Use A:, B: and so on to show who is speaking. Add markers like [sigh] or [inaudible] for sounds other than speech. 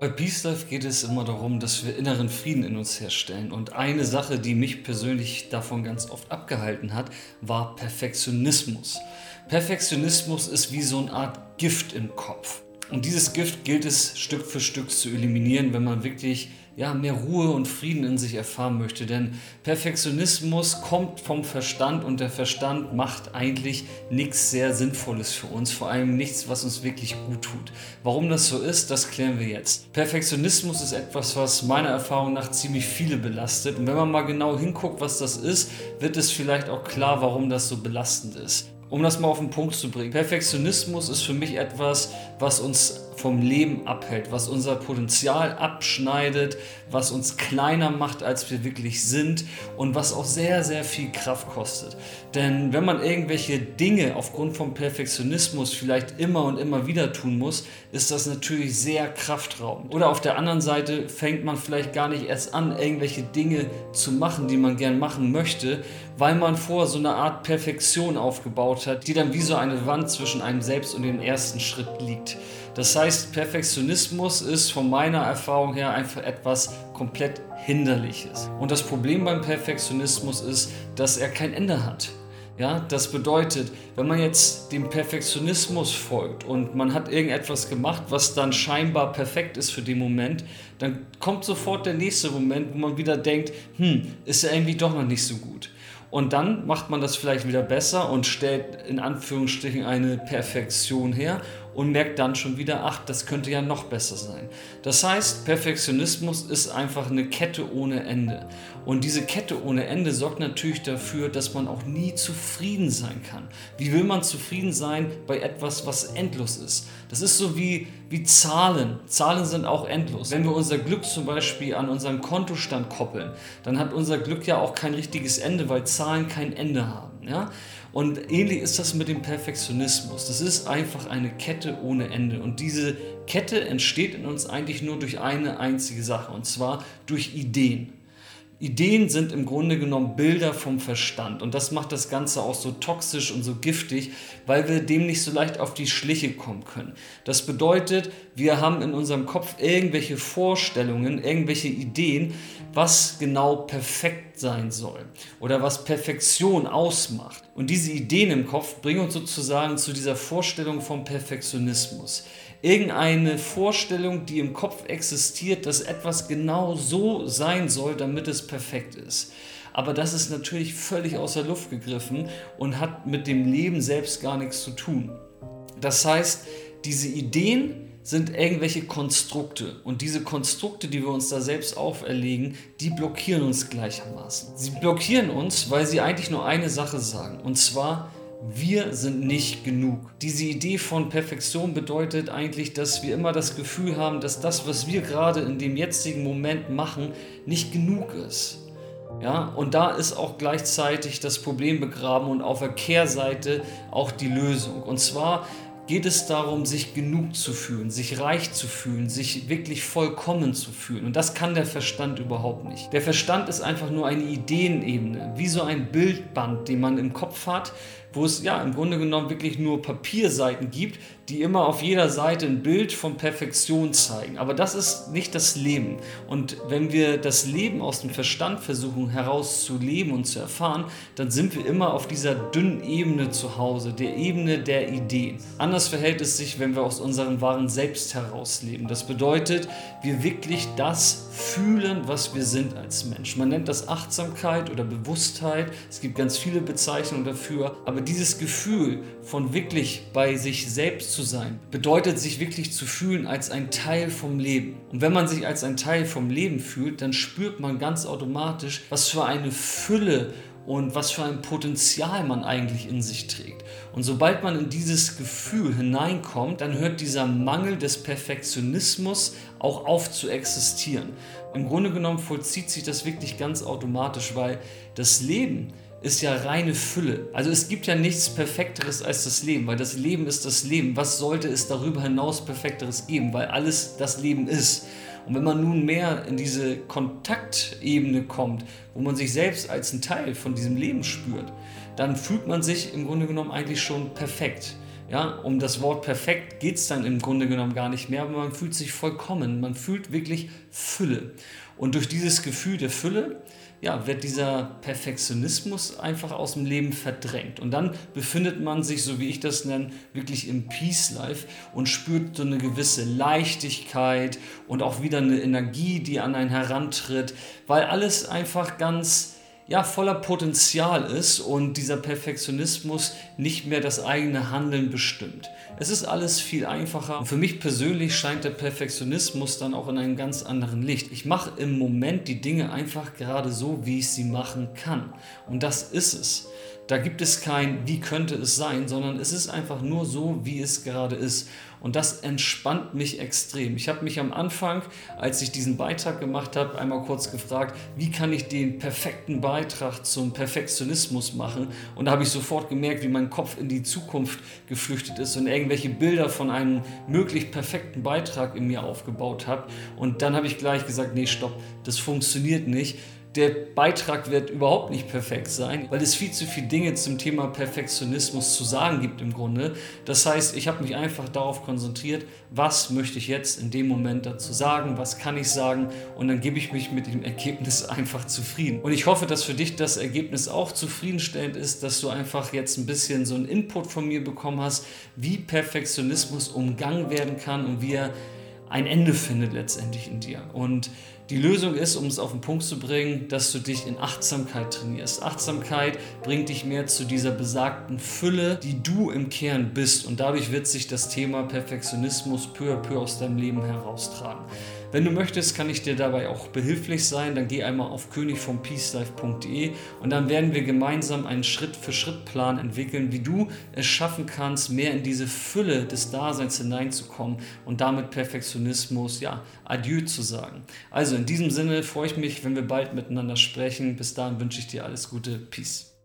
A: Bei Peace Life geht es immer darum, dass wir inneren Frieden in uns herstellen. Und eine Sache, die mich persönlich davon ganz oft abgehalten hat, war Perfektionismus. Perfektionismus ist wie so eine Art Gift im Kopf. Und dieses Gift gilt es Stück für Stück zu eliminieren, wenn man wirklich ja, mehr Ruhe und Frieden in sich erfahren möchte. Denn Perfektionismus kommt vom Verstand und der Verstand macht eigentlich nichts sehr Sinnvolles für uns, vor allem nichts, was uns wirklich gut tut. Warum das so ist, das klären wir jetzt. Perfektionismus ist etwas, was meiner Erfahrung nach ziemlich viele belastet. Und wenn man mal genau hinguckt, was das ist, wird es vielleicht auch klar, warum das so belastend ist. Um das mal auf den Punkt zu bringen. Perfektionismus ist für mich etwas, was uns vom Leben abhält, was unser Potenzial abschneidet, was uns kleiner macht, als wir wirklich sind und was auch sehr, sehr viel Kraft kostet. Denn wenn man irgendwelche Dinge aufgrund vom Perfektionismus vielleicht immer und immer wieder tun muss, ist das natürlich sehr kraftraubend. Oder auf der anderen Seite fängt man vielleicht gar nicht erst an, irgendwelche Dinge zu machen, die man gern machen möchte, weil man vor so eine Art Perfektion aufgebaut hat, die dann wie so eine Wand zwischen einem selbst und dem ersten Schritt liegt. Das heißt, Perfektionismus ist von meiner Erfahrung her einfach etwas komplett Hinderliches. Und das Problem beim Perfektionismus ist, dass er kein Ende hat. Ja, das bedeutet, wenn man jetzt dem Perfektionismus folgt und man hat irgendetwas gemacht, was dann scheinbar perfekt ist für den Moment, dann kommt sofort der nächste Moment, wo man wieder denkt, hm, ist ja irgendwie doch noch nicht so gut. Und dann macht man das vielleicht wieder besser und stellt in Anführungsstrichen eine Perfektion her und merkt dann schon wieder, ach, das könnte ja noch besser sein. Das heißt, Perfektionismus ist einfach eine Kette ohne Ende. Und diese Kette ohne Ende sorgt natürlich dafür, dass man auch nie zufrieden sein kann. Wie will man zufrieden sein bei etwas, was endlos ist? Das ist so wie, wie Zahlen. Zahlen sind auch endlos. Wenn wir unser Glück zum Beispiel an unseren Kontostand koppeln, dann hat unser Glück ja auch kein richtiges Ende, weil Zahlen kein Ende haben. Ja? Und ähnlich ist das mit dem Perfektionismus. Das ist einfach eine Kette ohne Ende. Und diese Kette entsteht in uns eigentlich nur durch eine einzige Sache, und zwar durch Ideen. Ideen sind im Grunde genommen Bilder vom Verstand und das macht das Ganze auch so toxisch und so giftig, weil wir dem nicht so leicht auf die Schliche kommen können. Das bedeutet, wir haben in unserem Kopf irgendwelche Vorstellungen, irgendwelche Ideen, was genau perfekt sein soll oder was Perfektion ausmacht. Und diese Ideen im Kopf bringen uns sozusagen zu dieser Vorstellung vom Perfektionismus irgendeine Vorstellung, die im Kopf existiert, dass etwas genau so sein soll, damit es perfekt ist. Aber das ist natürlich völlig aus der Luft gegriffen und hat mit dem Leben selbst gar nichts zu tun. Das heißt, diese Ideen sind irgendwelche Konstrukte. Und diese Konstrukte, die wir uns da selbst auferlegen, die blockieren uns gleichermaßen. Sie blockieren uns, weil sie eigentlich nur eine Sache sagen. Und zwar, wir sind nicht genug. Diese Idee von Perfektion bedeutet eigentlich, dass wir immer das Gefühl haben, dass das, was wir gerade in dem jetzigen Moment machen, nicht genug ist. Ja, und da ist auch gleichzeitig das Problem begraben und auf der Kehrseite auch die Lösung. Und zwar geht es darum, sich genug zu fühlen, sich reich zu fühlen, sich wirklich vollkommen zu fühlen. Und das kann der Verstand überhaupt nicht. Der Verstand ist einfach nur eine Ideenebene, wie so ein Bildband, den man im Kopf hat, wo es ja im Grunde genommen wirklich nur Papierseiten gibt, die immer auf jeder Seite ein Bild von Perfektion zeigen. Aber das ist nicht das Leben. Und wenn wir das Leben aus dem Verstand versuchen herauszuleben und zu erfahren, dann sind wir immer auf dieser dünnen Ebene zu Hause, der Ebene der Ideen. Anders verhält es sich, wenn wir aus unserem wahren Selbst herausleben. Das bedeutet, wir wirklich das fühlen, was wir sind als Mensch. Man nennt das Achtsamkeit oder Bewusstheit. Es gibt ganz viele Bezeichnungen dafür. Aber dieses Gefühl von wirklich bei sich selbst zu sein, bedeutet sich wirklich zu fühlen als ein Teil vom Leben. Und wenn man sich als ein Teil vom Leben fühlt, dann spürt man ganz automatisch, was für eine Fülle und was für ein Potenzial man eigentlich in sich trägt. Und sobald man in dieses Gefühl hineinkommt, dann hört dieser Mangel des Perfektionismus auch auf zu existieren. Im Grunde genommen vollzieht sich das wirklich ganz automatisch, weil das Leben ist ja reine Fülle. Also es gibt ja nichts Perfekteres als das Leben, weil das Leben ist das Leben. Was sollte es darüber hinaus Perfekteres geben, weil alles das Leben ist. Und wenn man nun mehr in diese Kontaktebene kommt, wo man sich selbst als ein Teil von diesem Leben spürt, dann fühlt man sich im Grunde genommen eigentlich schon perfekt. Ja, um das Wort perfekt geht es dann im Grunde genommen gar nicht mehr, aber man fühlt sich vollkommen, man fühlt wirklich Fülle. Und durch dieses Gefühl der Fülle ja, wird dieser Perfektionismus einfach aus dem Leben verdrängt. Und dann befindet man sich, so wie ich das nenne, wirklich im Peace Life und spürt so eine gewisse Leichtigkeit und auch wieder eine Energie, die an einen herantritt, weil alles einfach ganz ja, voller Potenzial ist und dieser Perfektionismus nicht mehr das eigene Handeln bestimmt. Es ist alles viel einfacher und für mich persönlich scheint der Perfektionismus dann auch in einem ganz anderen Licht. Ich mache im Moment die Dinge einfach gerade so, wie ich sie machen kann. Und das ist es. Da gibt es kein, wie könnte es sein, sondern es ist einfach nur so, wie es gerade ist. Und das entspannt mich extrem. Ich habe mich am Anfang, als ich diesen Beitrag gemacht habe, einmal kurz gefragt, wie kann ich den perfekten Beitrag zum Perfektionismus machen? Und da habe ich sofort gemerkt, wie mein Kopf in die Zukunft geflüchtet ist und irgendwelche Bilder von einem möglich perfekten Beitrag in mir aufgebaut habe. Und dann habe ich gleich gesagt, nee, stopp, das funktioniert nicht der Beitrag wird überhaupt nicht perfekt sein, weil es viel zu viele Dinge zum Thema Perfektionismus zu sagen gibt im Grunde. Das heißt, ich habe mich einfach darauf konzentriert, was möchte ich jetzt in dem Moment dazu sagen, was kann ich sagen und dann gebe ich mich mit dem Ergebnis [laughs] einfach zufrieden. Und ich hoffe, dass für dich das Ergebnis auch zufriedenstellend ist, dass du einfach jetzt ein bisschen so einen Input von mir bekommen hast, wie Perfektionismus umgangen werden kann und wie er ein Ende findet letztendlich in dir. Und die Lösung ist, um es auf den Punkt zu bringen, dass du dich in Achtsamkeit trainierst. Achtsamkeit bringt dich mehr zu dieser besagten Fülle, die du im Kern bist. Und dadurch wird sich das Thema Perfektionismus peu à peu aus deinem Leben heraustragen. Wenn du möchtest, kann ich dir dabei auch behilflich sein. Dann geh einmal auf königvompeacelife.de und dann werden wir gemeinsam einen Schritt-für-Schritt-Plan entwickeln, wie du es schaffen kannst, mehr in diese Fülle des Daseins hineinzukommen und damit Perfektionismus, ja, Adieu zu sagen. Also in diesem Sinne freue ich mich, wenn wir bald miteinander sprechen. Bis dahin wünsche ich dir alles Gute. Peace.